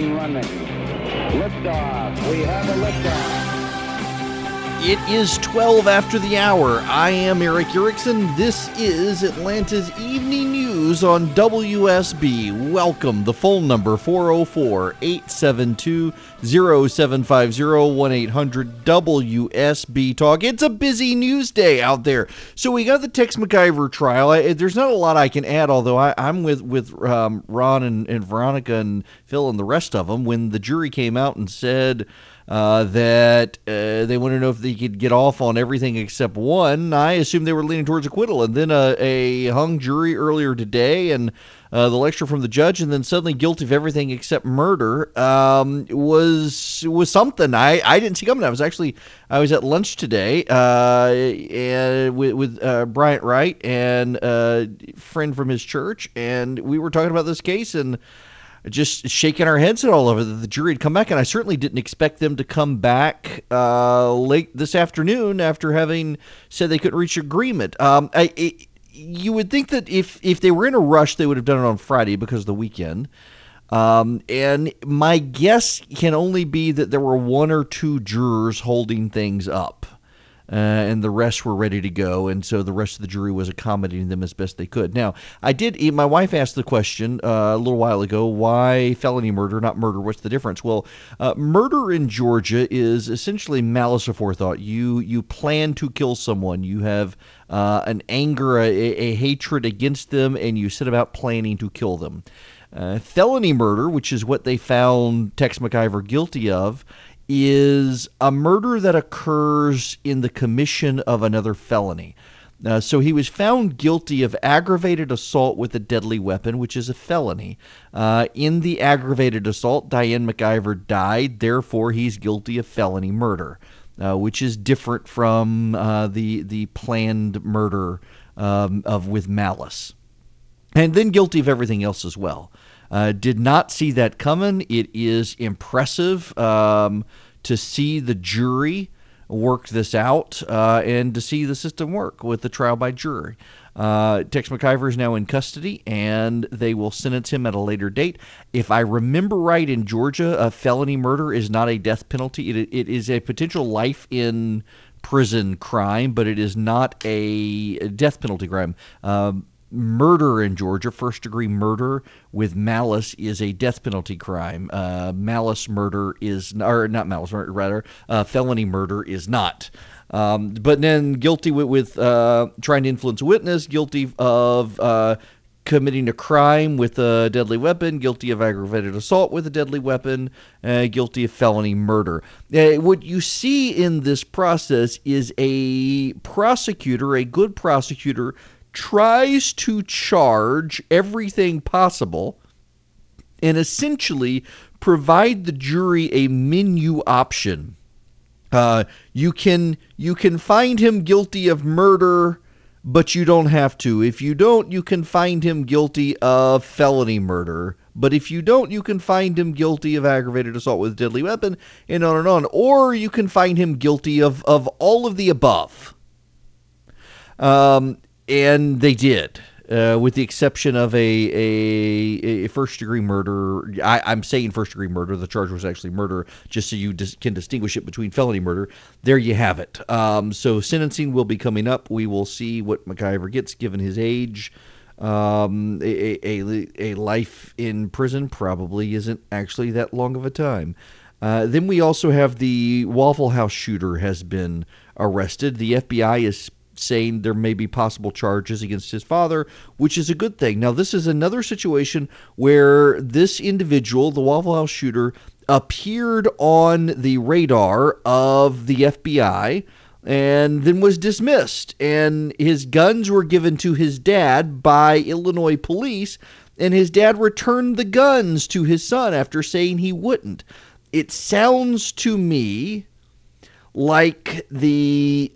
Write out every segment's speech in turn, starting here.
Engine running. Liftoff. We have a liftoff. It is 12 after the hour. I am Erick Erickson. This is Atlanta's Evening News on WSB. Welcome. The phone number 404 872 0750 1 800 WSB Talk. It's a busy news day out there. So we got the Tex McIver trial. I, there's not a lot I can add, although I, I'm with, with um, Ron and, and Veronica and Phil and the rest of them when the jury came out and said uh, that uh, they want to know if they could get off on everything except one. I assume they were leaning towards acquittal, and then a, a hung jury earlier today, and uh, the lecture from the judge, and then suddenly guilty of everything except murder um, was was something I, I didn't see coming. I was actually I was at lunch today uh, and with, with uh, Bryant Wright and a friend from his church, and we were talking about this case and just shaking our heads at all over that the jury had come back, and I certainly didn't expect them to come back uh, late this afternoon after having said they couldn't reach agreement. Um, I, it, you would think that if if they were in a rush, they would have done it on Friday because of the weekend. Um, and my guess can only be that there were one or two jurors holding things up. Uh, and the rest were ready to go, and so the rest of the jury was accommodating them as best they could. Now, I did. My wife asked the question uh, a little while ago: Why felony murder, not murder? What's the difference? Well, uh, murder in Georgia is essentially malice aforethought. You you plan to kill someone. You have uh, an anger, a, a hatred against them, and you set about planning to kill them. Uh, felony murder, which is what they found Tex McIver guilty of, is a murder that occurs in the commission of another felony. Uh, so he was found guilty of aggravated assault with a deadly weapon, which is a felony. Uh, in the aggravated assault, Diane McIver died, therefore he's guilty of felony murder, uh, which is different from uh, the the planned murder um, of with malice, and then guilty of everything else as well. Uh, did not see that coming. It is impressive um, to see the jury work this out uh, and to see the system work with the trial by jury. Uh, Tex McIver is now in custody, and they will sentence him at a later date. If I remember right, in Georgia, a felony murder is not a death penalty. It, it is a potential life in prison crime, but it is not a death penalty crime. Um, murder in Georgia, first degree murder with malice is a death penalty crime. Uh, malice murder is, or not malice murder, rather, uh, felony murder is not. Um, but then guilty with, with uh, trying to influence a witness, guilty of uh, committing a crime with a deadly weapon, guilty of aggravated assault with a deadly weapon, uh, guilty of felony murder. Uh, what you see in this process is a prosecutor, a good prosecutor, tries to charge everything possible and essentially provide the jury a menu option. Uh, you can you can find him guilty of murder, but you don't have to. If you don't, you can find him guilty of felony murder, But if you don't, you can find him guilty of aggravated assault with a deadly weapon, and on and on. Or you can find him guilty of of all of the above. Um, and they did. Uh, with the exception of a, a, a first degree murder. I, I'm saying first degree murder. The charge was actually murder, just so you dis- can distinguish it between felony murder. There you have it. Um, so sentencing will be coming up. We will see what McIver gets given his age. Um, a, a, a life in prison probably isn't actually that long of a time. Uh, then we also have the Waffle House shooter has been arrested. The FBI is saying there may be possible charges against his father, which is a good thing. Now, this is another situation where this individual, the Waffle House shooter, appeared on the radar of the FBI and then was dismissed. And his guns were given to his dad by Illinois police, and his dad returned the guns to his son after saying he wouldn't. It sounds to me like the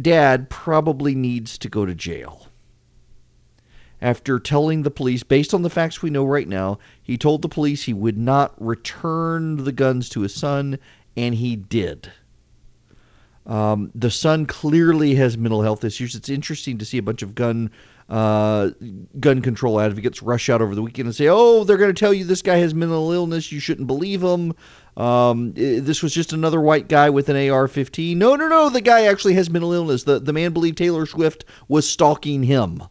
dad probably needs to go to jail. After telling the police, based on the facts we know right now, he told the police he would not return the guns to his son, and he did. Um, the son clearly has mental health issues. It's interesting to see a bunch of gun uh, gun control advocates rush out over the weekend and say, "Oh, they're going to tell you this guy has mental illness. You shouldn't believe him. Um, this was just another white guy with an AR-15." No, no, no. The guy actually has mental illness. The the man believed Taylor Swift was stalking him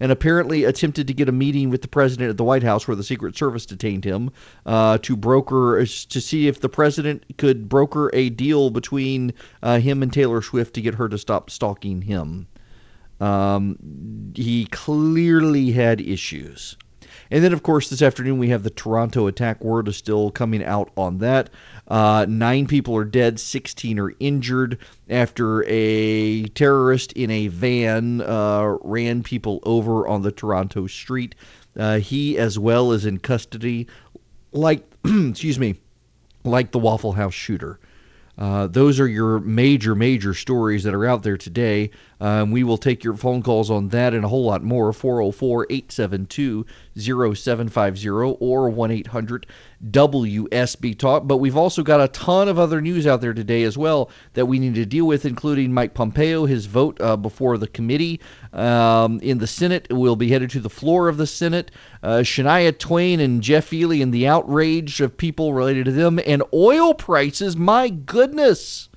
and apparently attempted to get a meeting with the president at the White House, where the Secret Service detained him, uh, to broker to see if the president could broker a deal between uh, him and Taylor Swift to get her to stop stalking him. Um, he clearly had issues. And then, of course, this afternoon we have the Toronto attack. Word is still coming out on that. Uh, nine people are dead, 16 are injured after a terrorist in a van uh, ran people over on the Toronto street. Uh, he, as well, is in custody, like, excuse me, like the Waffle House shooter. Uh, those are your major, major stories that are out there today. Um, we will take your phone calls on that and a whole lot more. 404 872 0750 or 1 800 WSB Talk. But we've also got a ton of other news out there today as well that we need to deal with, including Mike Pompeo, his vote uh, before the committee um, in the Senate will be headed to the floor of the Senate. Uh, Shania Twain and Jay Feely and the outrage of people related to them, and oil prices. My goodness.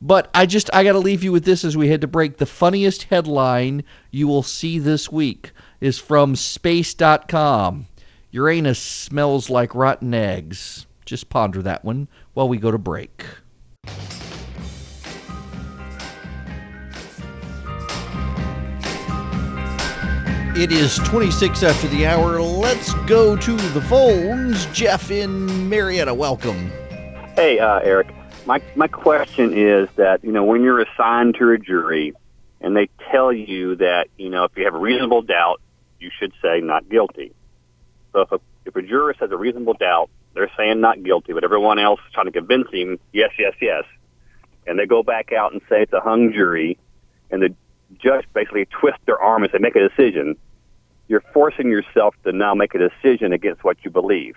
But I just I got to leave you with this as we head to break. The funniest headline you will see this week is from space.com. Uranus smells like rotten eggs. Just ponder that one while we go to break. It is 26 after the hour. Let's go to the phones. Jeff in Marietta, welcome. Hey, uh, Erick. My my question is that you know when you're assigned to a jury, and they tell you that you know if you have a reasonable doubt, you should say not guilty. So if a if a jurist has a reasonable doubt, they're saying not guilty, but everyone else is trying to convince him yes, yes, yes, and they go back out and say it's a hung jury, and the judge basically twists their arm and say make a decision. You're forcing yourself to now make a decision against what you believe.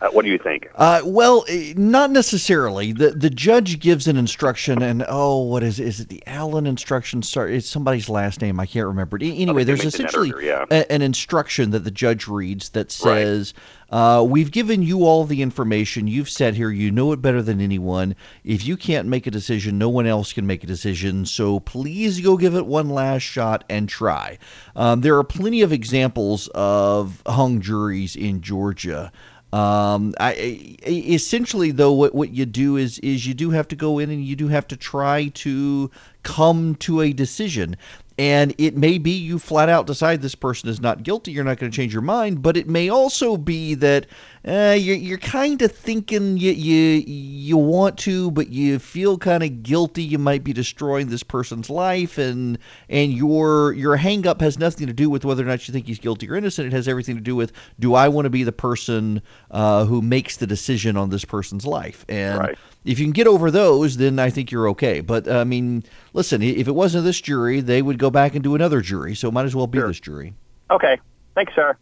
Uh, what do you think? Uh, well, eh, not necessarily. the The judge gives an instruction, and oh, what is is it? The Allen instruction? Sorry, it's somebody's last name. I can't remember. Anyway, there's mentioned that essentially a- an instruction that the judge reads that says, uh, "We've given you all the information. You've sat here. You know it better than anyone. If you can't make a decision, no one else can make a decision. So please go give it one last shot and try." Um, there are plenty of examples of hung juries in Georgia. Um, I, essentially though, what, what you do is is you do have to go in and you do have to try to come to a decision. And it may be you flat out decide this person is not guilty. You're not going to change your mind, but it may also be that uh, you're, you're kind of thinking you, you you want to, but you feel kind of guilty. You might be destroying this person's life, and and your your hang up has nothing to do with whether or not you think he's guilty or innocent. It has everything to do with do I want to be the person uh, who makes the decision on this person's life? And Right. If you can get over those, then I think you're okay. But I mean, listen, if it wasn't this jury, they would go back and do another jury. So it might as well be this jury. Okay. Thanks, sir.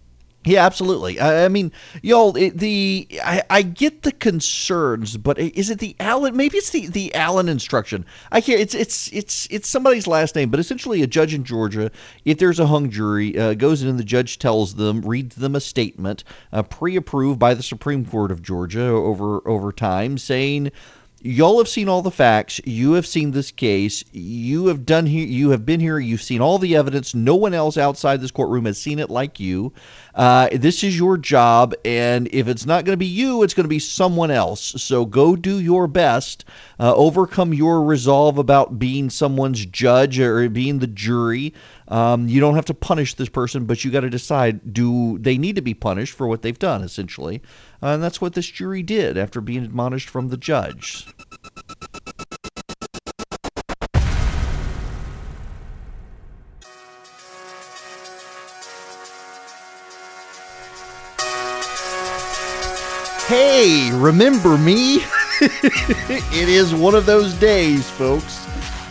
Yeah, absolutely. I, I mean, y'all, it, the I, I get the concerns, but is it the Allen? Maybe it's the the Allen instruction. I can't. It's it's it's it's somebody's last name, but essentially a judge in Georgia, if there's a hung jury, uh, goes in and the judge tells them, reads them a statement, uh, pre-approved by the Supreme Court of Georgia over over time, saying y'all have seen all the facts you have seen this case you have done here you have been here you've seen all the evidence no one else outside this courtroom has seen it like you uh, this is your job and if it's not going to be you it's going to be someone else. So go do your best uh, overcome your resolve about being someone's judge or being the jury. Um, you don't have to punish this person but you got to decide do they need to be punished for what they've done essentially? Uh, and that's what this jury did after being admonished from the judge. Hey, remember me? it is one of those days, folks.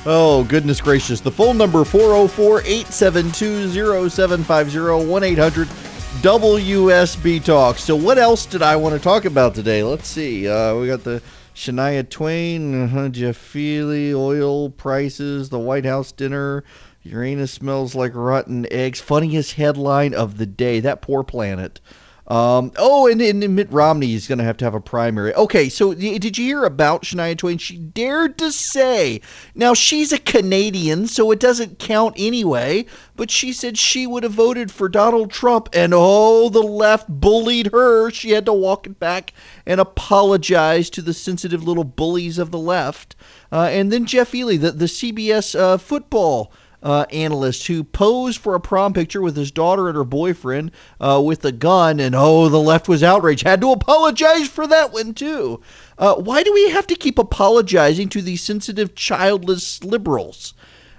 Oh, goodness gracious. The phone number 404 872 0750 1 800 WSB Talk. So, what else did I want to talk about today? Let's see. Uh, we got the Shania Twain, uh, Jay Feely, oil prices, the White House dinner. Uranus smells like rotten eggs. Funniest headline of the day. That poor planet. Um, oh, and, and Mitt Romney is going to have to have a primary. Okay, so did you hear about Shania Twain? She dared to say, now she's a Canadian, so it doesn't count anyway, but she said she would have voted for Donald Trump, and oh, the left bullied her. She had to walk it back and apologize to the sensitive little bullies of the left. Uh, and then Jay Feely, the, the CBS uh, football uh, analyst who posed for a prom picture with his daughter and her boyfriend uh, with a gun, and oh, the left was outraged. Had to apologize for that one, too. Uh, why do we have to keep apologizing to these sensitive, childless liberals?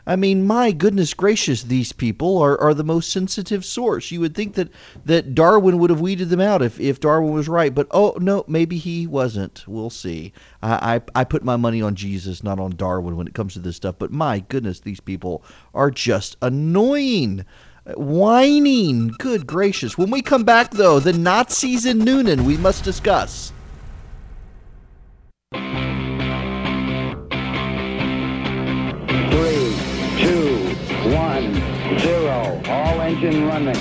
I mean, my goodness gracious, these people are, are the most sensitive source. You would think that, that Darwin would have weeded them out if, if Darwin was right, but oh, no, maybe he wasn't. We'll see. I, I, I put my money on Jesus, not on Darwin when it comes to this stuff, but my goodness, these people are just annoying. Whining. Good gracious. When we come back, though, the Nazis in Newnan we must discuss. Zero. All engine running.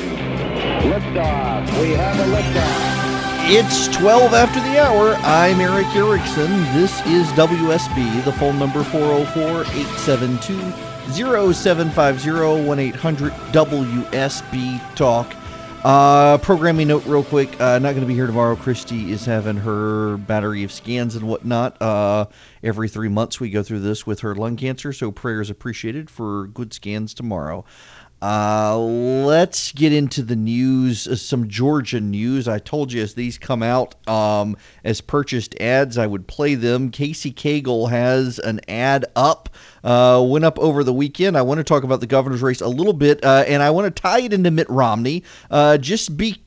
We have a. It's 12 after the hour. I'm Erick Erickson. This is WSB. The phone number 404 872 0750 1 800 WSB Talk. Uh, programming note, real quick. Uh, not going to be here tomorrow. Christy is having her battery of scans and whatnot. Uh, every three months, we go through this with her lung cancer, so prayers appreciated for good scans tomorrow. Uh, let's get into the news. Uh, some Georgia news. I told you as these come out um, as purchased ads, I would play them. Casey Cagle has an ad up. Uh, went up over the weekend. I want to talk about the governor's race a little bit, uh, and I want to tie it into Mitt Romney. Uh, just be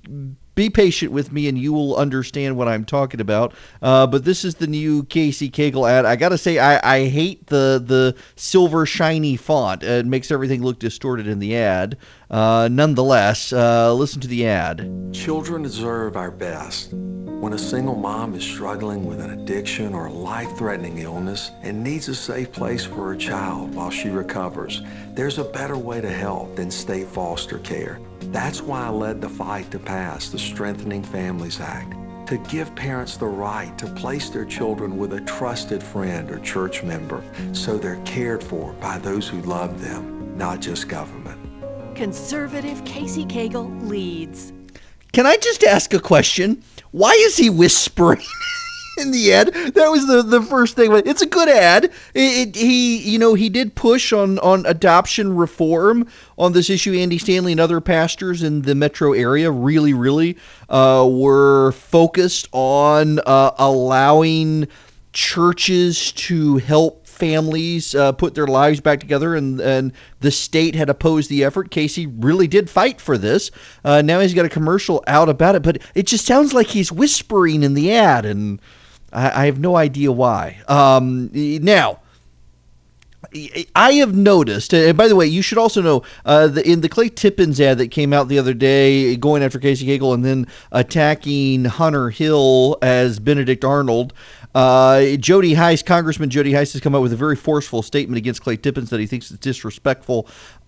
be patient with me and you will understand what I'm talking about. Uh, but this is the new Casey Cagle ad. I got to say, I, I hate the, the silver shiny font. It makes everything look distorted in the ad. Uh, nonetheless, uh, listen to the ad. Children deserve our best. When a single mom is struggling with an addiction or a life-threatening illness and needs a safe place for her child while she recovers, there's a better way to help than state foster care. That's why I led the fight to pass the Strengthening Families Act to give parents the right to place their children with a trusted friend or church member so they're cared for by those who love them, not just government. Conservative Casey Cagle leads. Can I just ask a question? Why is he whispering? in the ad. That was the, the first thing. It's a good ad. It, it, he, you know, he did push on, on adoption reform on this issue. Andy Stanley and other pastors in the metro area really, really uh, were focused on uh, allowing churches to help families uh, put their lives back together, and, and the state had opposed the effort. Casey really did fight for this. Uh, now he's got a commercial out about it, but it just sounds like he's whispering in the ad, and I, I have no idea why. Um, now, I have noticed, and by the way, you should also know uh, the, in the Clay Tippins ad that came out the other day, going after Casey Cagle and then attacking Hunter Hill as Benedict Arnold. Uh, Jody Hice, Congressman Jody Hice, has come out with a very forceful statement against Clay Tippins that he thinks is disrespectful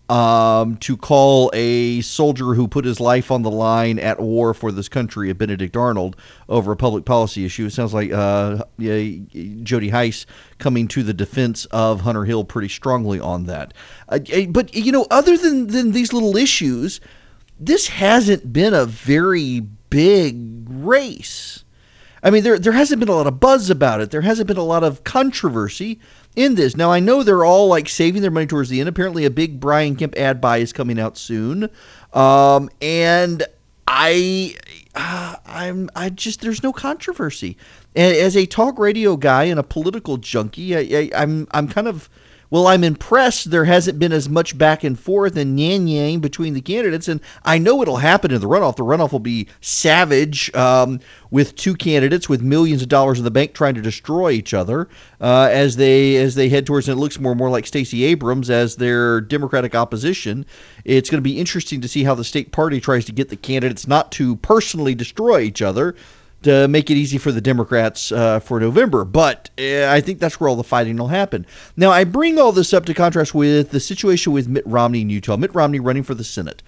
um, to call a soldier who put his life on the line at war for this country a Benedict Arnold over a public policy issue. It sounds like uh, Jody Hice coming to the defense of Hunter Hill pretty strongly on that. Uh, eh, but you know, other than than these little issues, this hasn't been a very big race. I mean, there there hasn't been a lot of buzz about it. There hasn't been a lot of controversy in this. Now I know they're all like saving their money towards the end. Apparently, a big Brian Kemp ad buy is coming out soon, um, and I, uh, I'm, I just there's no controversy. And as a talk radio guy and a political junkie, I, I, I'm I'm kind of well, I'm impressed there hasn't been as much back and forth and yan yang between the candidates, and I know it'll happen in the runoff. The runoff will be savage um, with two candidates with millions of dollars in the bank trying to destroy each other uh, as they as they head towards. And it looks more and more like Stacey Abrams as their Democratic opposition. It's going to be interesting to see how the state party tries to get the candidates not to personally destroy each other to make it easy for the Democrats uh, for November. But uh, I think that's where all the fighting will happen. Now, I bring all this up to contrast with the situation with Mitt Romney in Utah. Mitt Romney running for the Senate.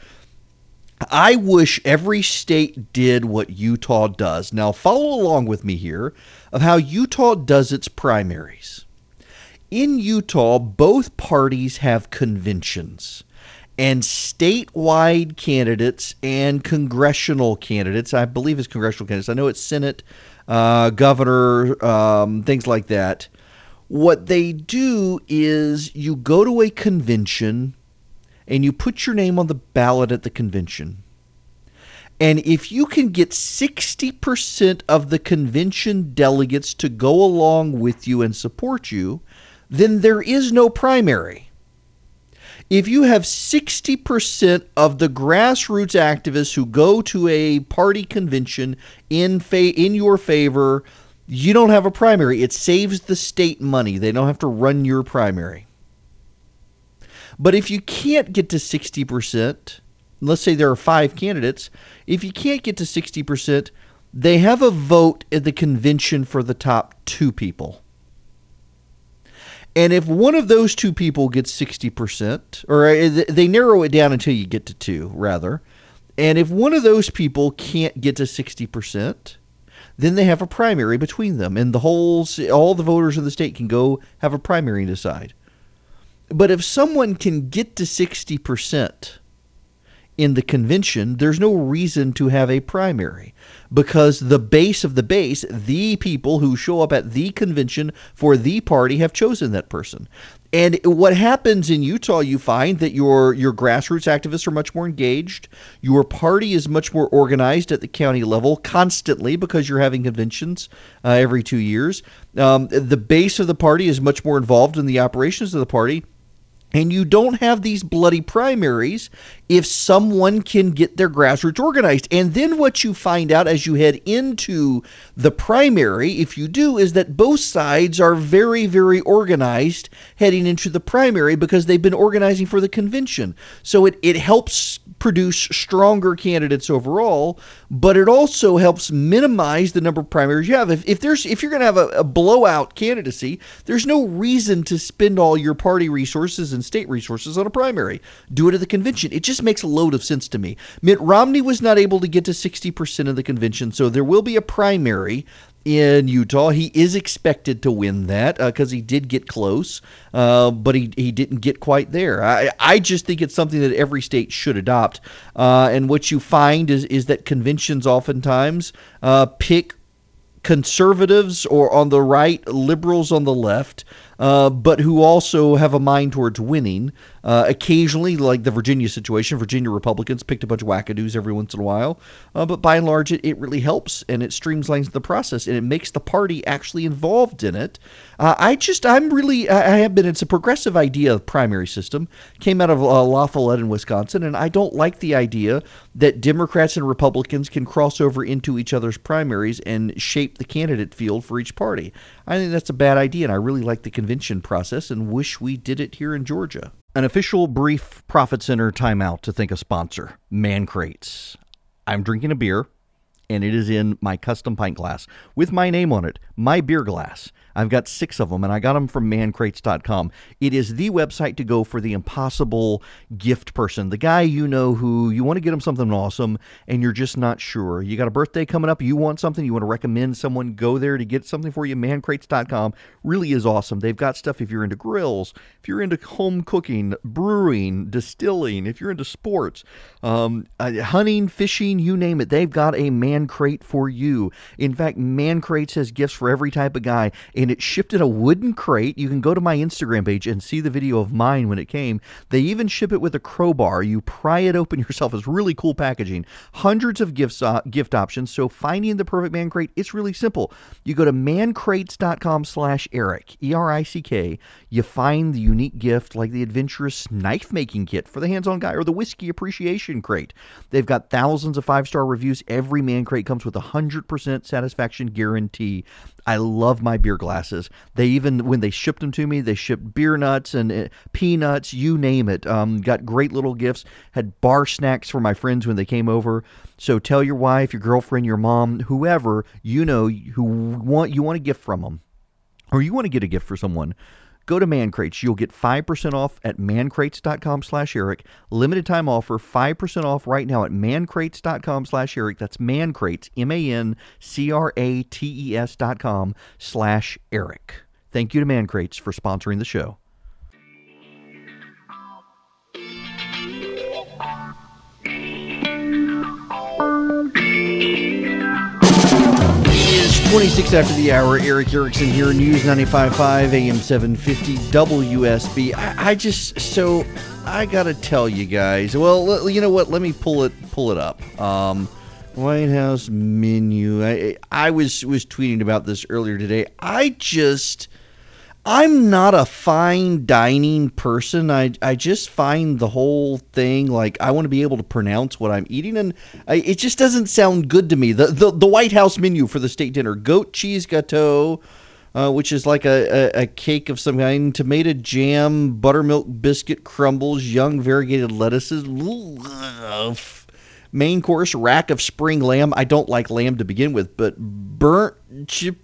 I wish every state did what Utah does. Now, follow along with me here of how Utah does its primaries. In Utah, both parties have conventions and statewide candidates and congressional candidates. I believe it's congressional candidates. I know it's Senate, uh, governor, um, things like that. What they do is you go to a convention and you put your name on the ballot at the convention. And if you can get 60% of the convention delegates to go along with you and support you, then there is no primary if you have 60% of the grassroots activists who go to a party convention in fa- in your favor, you don't have a primary. It saves the state money. They don't have to run your primary. But if you can't get to 60%, let's say there are 5 candidates, if you can't get to 60%, they have a vote at the convention for the top 2 people. And if one of those two people gets 60%, or uh, they narrow it down until you get to two, rather, and if one of those people can't get to 60%, then they have a primary between them. And the whole, all the voters in the state can go have a primary and decide. But if someone can get to 60%, in the convention, there's no reason to have a primary because the base of the base, the people who show up at the convention for the party, have chosen that person. And what happens in Utah, you find that your your grassroots activists are much more engaged. Your party is much more organized at the county level constantly because you're having conventions uh, every two years. Um, the base of the party is much more involved in the operations of the party and you don't have these bloody primaries if someone can get their grassroots organized. And then what you find out as you head into the primary, if you do, is that both sides are very, very organized heading into the primary because they've been organizing for the convention. So it, it helps produce stronger candidates overall, but it also helps minimize the number of primaries you have. If, if there's if you're going to have a, a blowout candidacy, there's no reason to spend all your party resources and state resources on a primary. Do it at the convention. It just makes a load of sense to me. Mitt Romney was not able to get to 60% of the convention, so there will be a primary in Utah. He is expected to win that because uh, he did get close, uh, but he, he didn't get quite there. I, I just think it's something that every state should adopt. Uh, and what you find is, is that conventions oftentimes uh, pick conservatives or on the right, liberals on the left, uh, but who also have a mind towards winning. Uh, occasionally, like the Virginia situation, Virginia Republicans picked a bunch of wackadoos every once in a while. Uh, but by and large, it, it really helps and it streamlines the process and it makes the party actually involved in it. Uh, I just, I'm really, I have been, it's a progressive idea, of primary system. Came out of uh, La Follette in Wisconsin, and I don't like the idea that Democrats and Republicans can cross over into each other's primaries and shape the candidate field for each party. I think that's a bad idea, and I really like the convention process and wish we did it here in Georgia. An official brief Profit Center timeout to thank a sponsor, Man Crates. I'm drinking a beer, and it is in my custom pint glass with my name on it, my beer glass. I've got six of them, and I got them from mancrates.com. It is the website to go for the impossible gift person, the guy you know who you want to get him something awesome, and you're just not sure. You got a birthday coming up, you want something, you want to recommend someone go there to get something for you. Mancrates.com really is awesome. They've got stuff if you're into grills, if you're into home cooking, brewing, distilling, if you're into sports, um, uh, hunting, fishing, you name it. They've got a man crate for you. In fact, Man Crates has gifts for every type of guy and it shipped in a wooden crate. You can go to my Instagram page and see the video of mine when it came. They even ship it with a crowbar. You pry it open yourself. It's really cool packaging. Hundreds of gifts uh, gift options. So finding the perfect man crate, it's really simple. You go to mancrates.com slash Erick, E-R-I-C-K. You find the unique gift like the adventurous knife making kit for the hands-on guy or the whiskey appreciation crate. They've got thousands of five-star reviews. Every man crate comes with a 100% satisfaction guarantee. I love my beer glasses. They even when they shipped them to me, they shipped beer nuts and uh, peanuts, you name it. Um, got great little gifts. Had bar snacks for my friends when they came over. So tell your wife, your girlfriend, your mom, whoever you know who want you want a gift from them, or you want to get a gift for someone go to mancrates you'll get 5% off at mancrates.com slash Erick. limited time offer 5% off right now at mancrates.com slash Erick. that's mancrates m-a-n-c-r-a-t-e-s dot com slash Erick. thank you to mancrates for sponsoring the show 26 after the hour. Erick Erickson here, News 95.5, AM 750, WSB. I, I just, so, I gotta tell you guys. Well, you know what? Let me pull it, pull it up. Um, White House menu. I, I was was tweeting about this earlier today. I just, I'm not a fine dining person. I, I just find the whole thing like I want to be able to pronounce what I'm eating, and I, it just doesn't sound good to me. The, the the White House menu for the state dinner: goat cheese gâteau, uh, which is like a, a, a cake of some kind, tomato jam, buttermilk biscuit crumbles, young variegated lettuces. Main course: rack of spring lamb. I don't like lamb to begin with, but burnt chip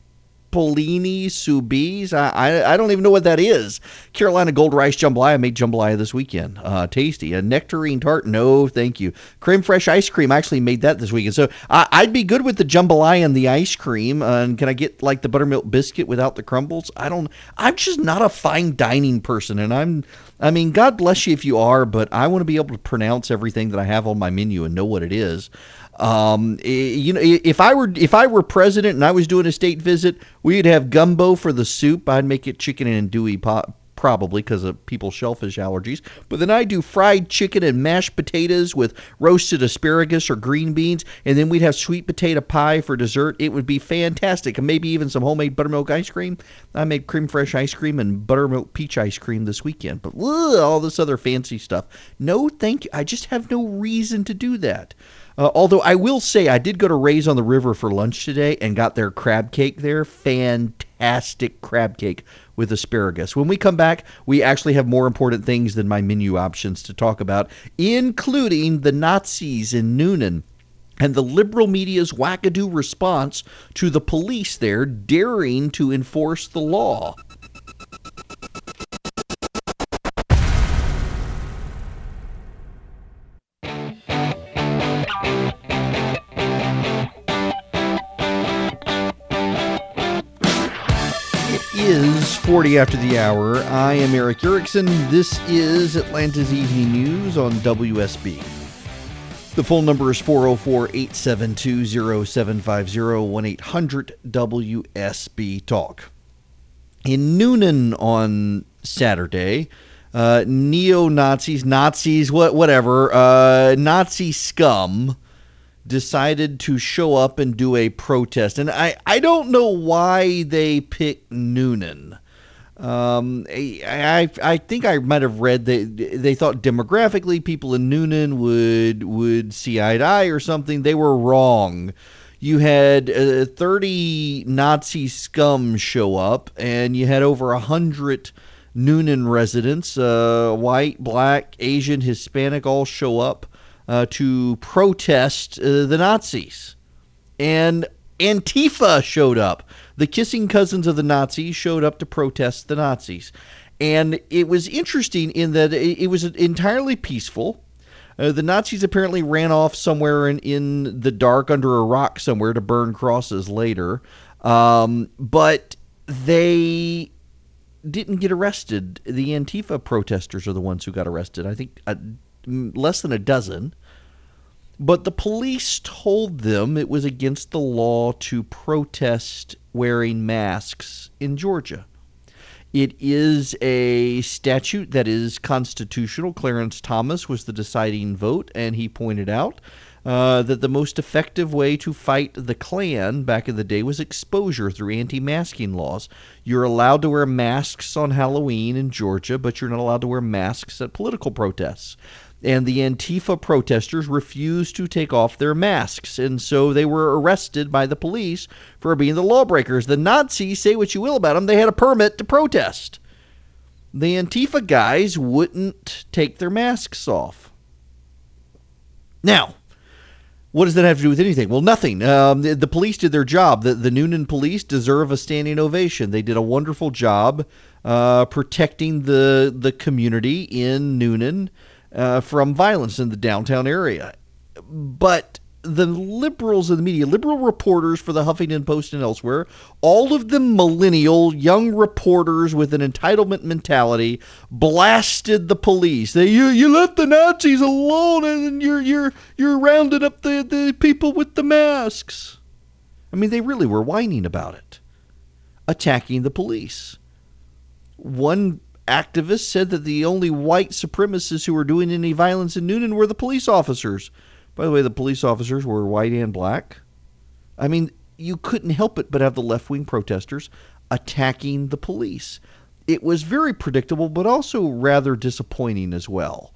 Polini Soubise. I, I, I don't even know what that is. Carolina Gold Rice Jambalaya. I made jambalaya this weekend. Uh, tasty. A nectarine tart. No, thank you. Creme fraiche ice cream. I actually made that this weekend. So I, I'd be good with the jambalaya and the ice cream. Uh, and can I get like the buttermilk biscuit without the crumbles? I don't. I'm just not a fine dining person, and I'm. I mean, God bless you if you are, but I want to be able to pronounce everything that I have on my menu and know what it is. Um, you know, if I were if I were president and I was doing a state visit, we'd have gumbo for the soup. I'd make it chicken and andouille pot probably because of people's shellfish allergies. But then I do fried chicken and mashed potatoes with roasted asparagus or green beans, and then we'd have sweet potato pie for dessert. It would be fantastic, and maybe even some homemade buttermilk ice cream. I made cream fresh ice cream and buttermilk peach ice cream this weekend. But ugh, all this other fancy stuff. No, thank you. I just have no reason to do that. Uh, although I will say, I did go to Rays on the River for lunch today and got their crab cake there. Fantastic crab cake with asparagus. When we come back, we actually have more important things than my menu options to talk about, including the Nazis in Newnan and the liberal media's wackadoo response to the police there daring to enforce the law. Is 40 after the hour. I am Erick Erickson. This is Atlanta's Evening News on WSB. The phone number is 404 872 0750 1 800 WSB Talk. In Newnan on Saturday, uh, neo Nazis, Nazis, what, whatever, uh, Nazi scum decided to show up and do a protest. And I, I don't know why they picked Newnan. Um, I, I, think I might have read that they thought demographically people in Newnan would would see eye to eye or something. They were wrong. You had uh, 30 Nazi scum show up, and you had over a hundred Newnan residents, uh, white, black, Asian, Hispanic, all show up uh, to protest uh, the Nazis. And Antifa showed up. The kissing cousins of the Nazis showed up to protest the Nazis. And it was interesting in that it was entirely peaceful. Uh, the Nazis apparently ran off somewhere in, in the dark under a rock somewhere to burn crosses later. Um, but they didn't get arrested. The Antifa protesters are the ones who got arrested. I think uh, a, less than a dozen. But the police told them it was against the law to protest wearing masks in Georgia. It is a statute that is constitutional. Clarence Thomas was the deciding vote, and he pointed out uh, that the most effective way to fight the Klan back in the day was exposure through anti masking laws. You're allowed to wear masks on Halloween in Georgia, but you're not allowed to wear masks at political protests and the Antifa protesters refused to take off their masks, and so they were arrested by the police for being the lawbreakers. The Nazis, say what you will about them, they had a permit to protest. The Antifa guys wouldn't take their masks off. Now, what does that have to do with anything? Well, nothing. Um, the, the, police did their job. The, the Newnan police deserve a standing ovation. They did a wonderful job uh, protecting the the community in Newnan uh, from violence in the downtown area. But the liberals in the media, liberal reporters for the Huffington Post and elsewhere, all of them millennial young reporters with an entitlement mentality, blasted the police. They you you let the Nazis alone, and you're you're you're rounding up the the people with the masks. I mean, they really were whining about it, attacking the police. One activists said that the only white supremacists who were doing any violence in Newnan were the police officers. By the way, the police officers were white and black. I mean, you couldn't help it but have the left wing protesters attacking the police. It was very predictable, but also rather disappointing as well.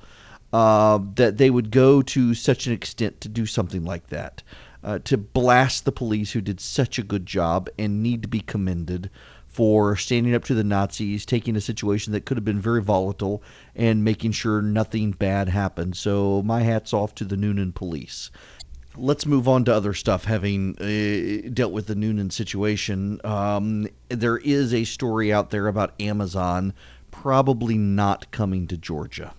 Uh, that they would go to such an extent to do something like that, uh, to blast the police who did such a good job and need to be commended for standing up to the Nazis, taking a situation that could have been very volatile and making sure nothing bad happened. So my hat's off to the Newnan police. Let's move on to other stuff. Having uh, dealt with the Newnan situation, um, there is a story out there about Amazon probably not coming to Georgia.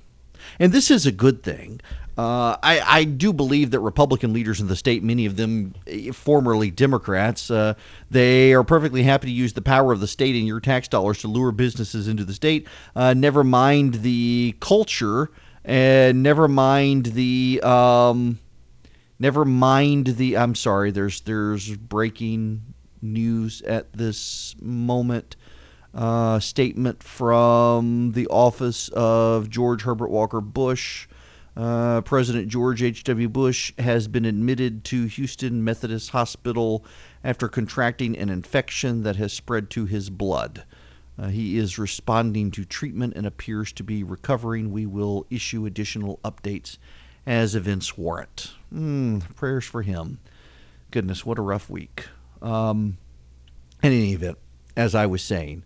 And this is a good thing. Uh, I, I, do believe that Republican leaders in the state, many of them eh, formerly Democrats, uh, they are perfectly happy to use the power of the state and your tax dollars to lure businesses into the state. Uh, never mind the culture, and never mind the. Um, never mind the. I'm sorry. There's there's breaking news at this moment uh, statement from the office of George Herbert Walker Bush. Uh, President George H.W. Bush has been admitted to Houston Methodist Hospital after contracting an infection that has spread to his blood. Uh, he is responding to treatment and appears to be recovering. We will issue additional updates as events warrant. Mm, prayers for him. Goodness, what a rough week. Um, in any event, as I was saying,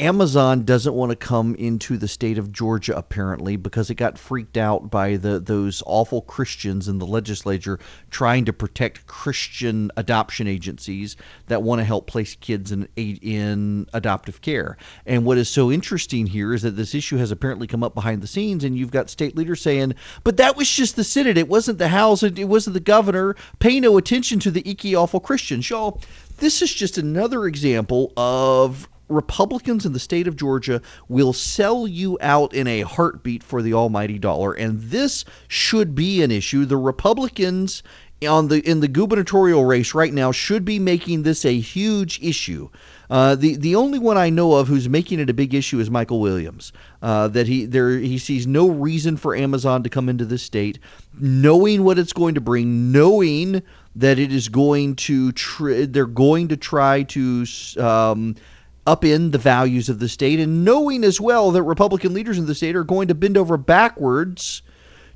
Amazon doesn't want to come into the state of Georgia apparently because it got freaked out by the those awful Christians in the legislature trying to protect Christian adoption agencies that want to help place kids in in adoptive care. And what is so interesting here is that this issue has apparently come up behind the scenes and you've got state leaders saying, "But that was just the Senate. It wasn't the House. It, wasn't the governor. Pay no attention to the icky awful Christians." Y'all, this is just another example of Republicans in the state of Georgia will sell you out in a heartbeat for the almighty dollar, and this should be an issue. The Republicans on the in the gubernatorial race right now should be making this a huge issue. Uh, the the only one I know of who's making it a big issue is Michael Williams. Uh, that he there he sees no reason for Amazon to come into this state, knowing what it's going to bring, knowing that it is going to tr- they're going to try to um, upend the values of the state, and knowing as well that Republican leaders in the state are going to bend over backwards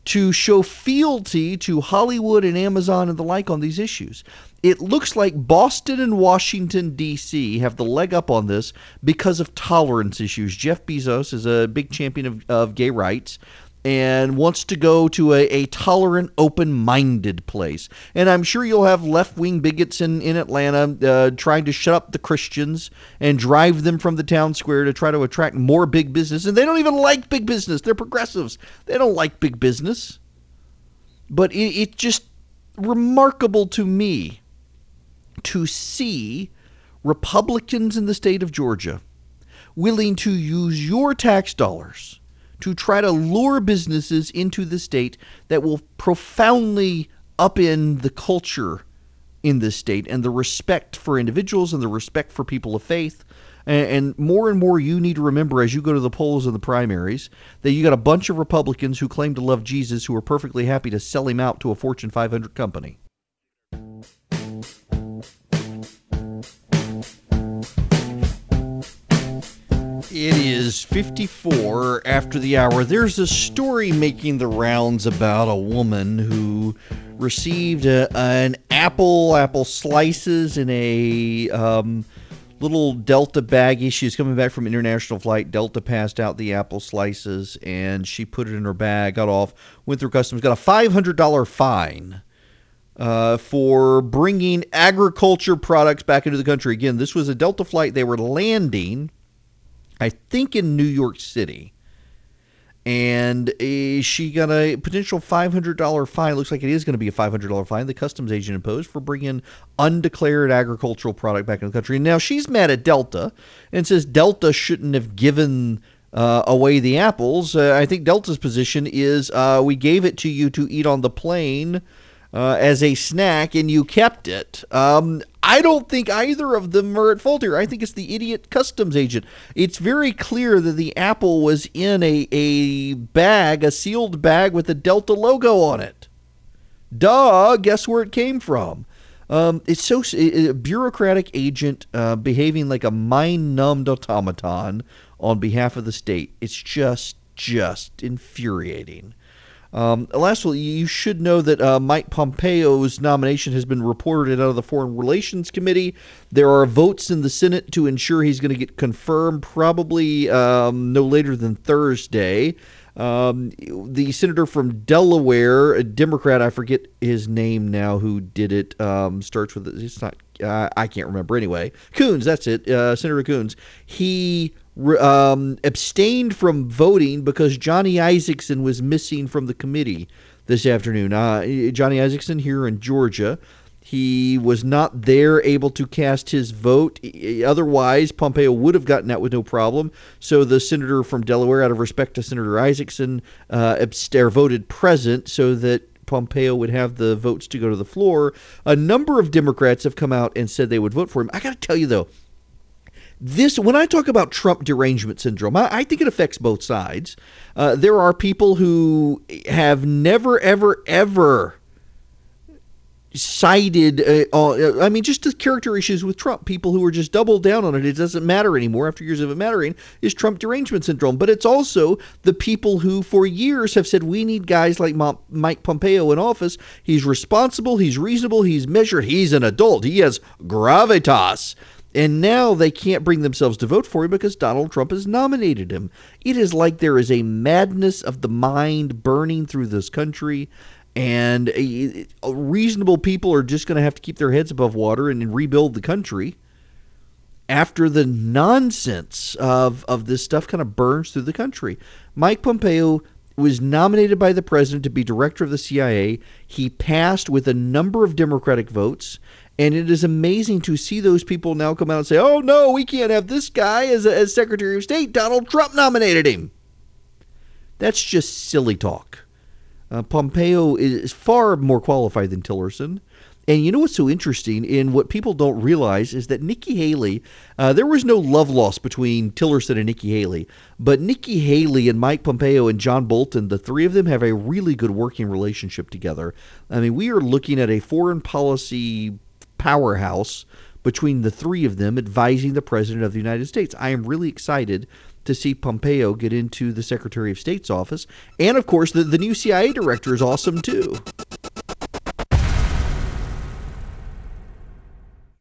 to show fealty to Hollywood and Amazon and the like on these issues it looks like Boston and Washington, D.C. have the leg up on this because of tolerance issues. Jeff Bezos is a big champion of, of gay rights and wants to go to a, a tolerant, open minded place. And I'm sure you'll have left wing bigots in, in Atlanta uh, trying to shut up the Christians and drive them from the town square to try to attract more big business. And they don't even like big business, they're progressives. They don't like big business. But it, it just remarkable to me to see Republicans in the state of Georgia willing to use your tax dollars to try to lure businesses into the state that will profoundly upend the culture in this state and the respect for individuals and the respect for people of faith. And more and more, you need to remember as you go to the polls and the primaries that you got a bunch of Republicans who claim to love Jesus who are perfectly happy to sell him out to a Fortune 500 company. Is 54 after the hour. There's a story making the rounds about a woman who received a, an apple, apple slices in a um, little Delta baggie. She's coming back from international flight. Delta passed out the apple slices and she put it in her bag, got off, went through customs, got a $500 fine. Uh, for bringing agriculture products back into the country. Again, this was a Delta flight. They were landing I think in New York City. And she got a potential $500 fine. Looks like it is going to be a $500 fine the customs agent imposed for bringing undeclared agricultural product back in the country. Now she's mad at Delta and says Delta shouldn't have given uh, away the apples. Uh, I think Delta's position is uh, we gave it to you to eat on the plane uh, as a snack and you kept it. Um, I don't think either of them are at fault here. I think it's the idiot customs agent. It's very clear that the apple was in a, a bag, a sealed bag with a Delta logo on it. Duh, guess where it came from? Um, it's so a bureaucratic agent uh, behaving like a mind-numbed automaton on behalf of the state. It's just just infuriating. Um, lastly, you should know that uh, Mike Pompeo's nomination has been reported out of the Foreign Relations Committee. There are votes in the Senate to ensure he's going to get confirmed probably um, no later than Thursday. Um, the senator from Delaware, a Democrat, I forget his name now, who did it, um, starts with it's not, uh, I can't remember anyway. Coons, that's it, uh, Senator Coons. He um, abstained from voting because Johnny Isakson was missing from the committee this afternoon. Uh, Johnny Isakson here in Georgia. He was not there able to cast his vote. Otherwise, Pompeo would have gotten out with no problem. So the senator from Delaware, out of respect to Senator Isakson, uh, abst- voted present so that Pompeo would have the votes to go to the floor. A number of Democrats have come out and said they would vote for him. I got to tell you, though, this when I talk about Trump derangement syndrome, I, I think it affects both sides. Uh, there are people who have never, ever, ever cited. Uh, uh, I mean, just the character issues with Trump. People who are just doubled down on it. It doesn't matter anymore after years of it mattering. Is Trump derangement syndrome? But it's also the people who, for years, have said we need guys like Mike Pompeo in office. He's responsible. He's reasonable. He's measured. He's an adult. He has gravitas. And now they can't bring themselves to vote for him because Donald Trump has nominated him. It is like there is a madness of the mind burning through this country. And reasonable people are just going to have to keep their heads above water and rebuild the country after the nonsense of, of this stuff kind of burns through the country. Mike Pompeo was nominated by the president to be director of the CIA. He passed with a number of Democratic votes. And it is amazing to see those people now come out and say, oh, no, we can't have this guy as, as Secretary of State. Donald Trump nominated him. That's just silly talk. Uh, Pompeo is far more qualified than Tillerson. And you know what's so interesting? In what people don't realize is that Nikki Haley, uh, there was no love lost between Tillerson and Nikki Haley, but Nikki Haley and Mike Pompeo and John Bolton, the three of them have a really good working relationship together. I mean, we are looking at a foreign policy powerhouse between the three of them advising the President of the United States. I am really excited to see Pompeo get into the Secretary of State's office. And of course, the, the new CIA director is awesome too.